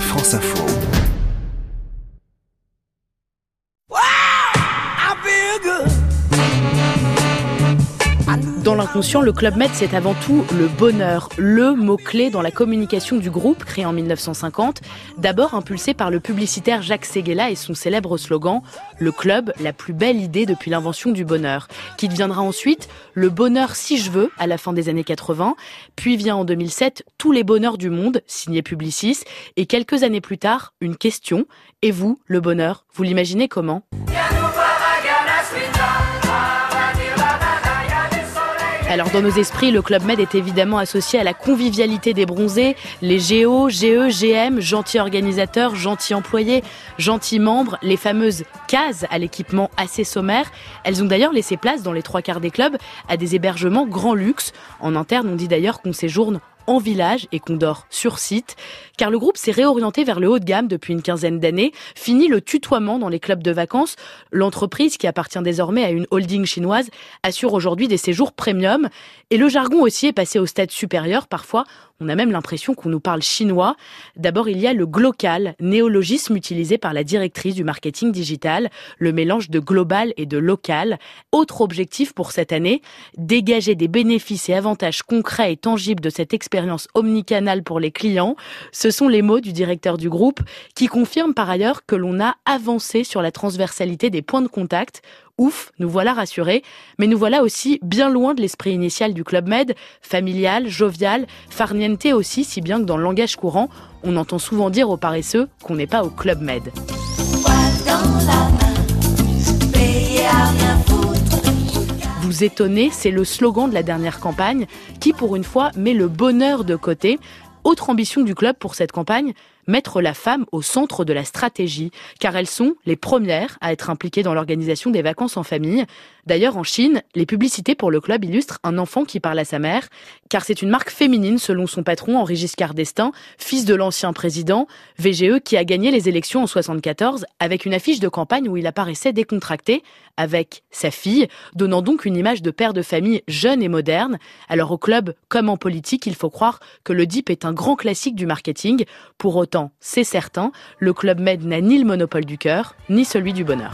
France Info. Dans l'inconscient, le Club Med, c'est avant tout le bonheur, le mot-clé dans la communication du groupe créé en 1950, d'abord impulsé par le publicitaire Jacques Seguela et son célèbre slogan « Le club, la plus belle idée depuis l'invention du bonheur », qui deviendra ensuite « Le bonheur si je veux » à la fin des années 80, puis vient en 2007 « Tous les bonheurs du monde », signé Publicis, et quelques années plus tard, une question « Et vous, le bonheur, vous l'imaginez comment ?» Alors dans nos esprits, le Club Med est évidemment associé à la convivialité des bronzés, les GO, GE, GM, gentils organisateurs, gentils employés, gentils membres, les fameuses cases à l'équipement assez sommaire. Elles ont d'ailleurs laissé place dans les trois quarts des clubs à des hébergements grand luxe. En interne, on dit d'ailleurs qu'on séjourne en village et qu'on dort sur site, car le groupe s'est réorienté vers le haut de gamme depuis une quinzaine d'années, fini le tutoiement dans les clubs de vacances. L'entreprise, qui appartient désormais à une holding chinoise, assure aujourd'hui des séjours premium, et le jargon aussi est passé au stade supérieur, parfois on a même l'impression qu'on nous parle chinois. D'abord, il y a le glocal, néologisme utilisé par la directrice du marketing digital, le mélange de global et de local. Autre objectif pour cette année, dégager des bénéfices et avantages concrets et tangibles de cette expérience omnicanale pour les clients. Ce sont les mots du directeur du groupe qui confirme par ailleurs que l'on a avancé sur la transversalité des points de contact Ouf, nous voilà rassurés, mais nous voilà aussi bien loin de l'esprit initial du Club Med, familial, jovial, farniente aussi, si bien que dans le langage courant, on entend souvent dire aux paresseux qu'on n'est pas au Club Med. Vous étonnez, c'est le slogan de la dernière campagne qui, pour une fois, met le bonheur de côté. Autre ambition du club pour cette campagne, mettre la femme au centre de la stratégie, car elles sont les premières à être impliquées dans l'organisation des vacances en famille. D'ailleurs, en Chine, les publicités pour le club illustrent un enfant qui parle à sa mère, car c'est une marque féminine selon son patron Henri Giscard d'Estaing, fils de l'ancien président, VGE qui a gagné les élections en 74 avec une affiche de campagne où il apparaissait décontracté avec sa fille, donnant donc une image de père de famille jeune et moderne. Alors au club, comme en politique, il faut croire que le DIP est un grand classique du marketing. Pour autant, c'est certain, le Club Med n'a ni le monopole du cœur, ni celui du bonheur.